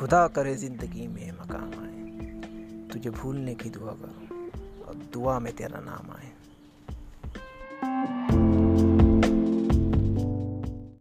खुदा करे ज़िंदगी में मकाम आए। तुझे भूलने की दुआ करूँ और दुआ में तेरा नाम आए।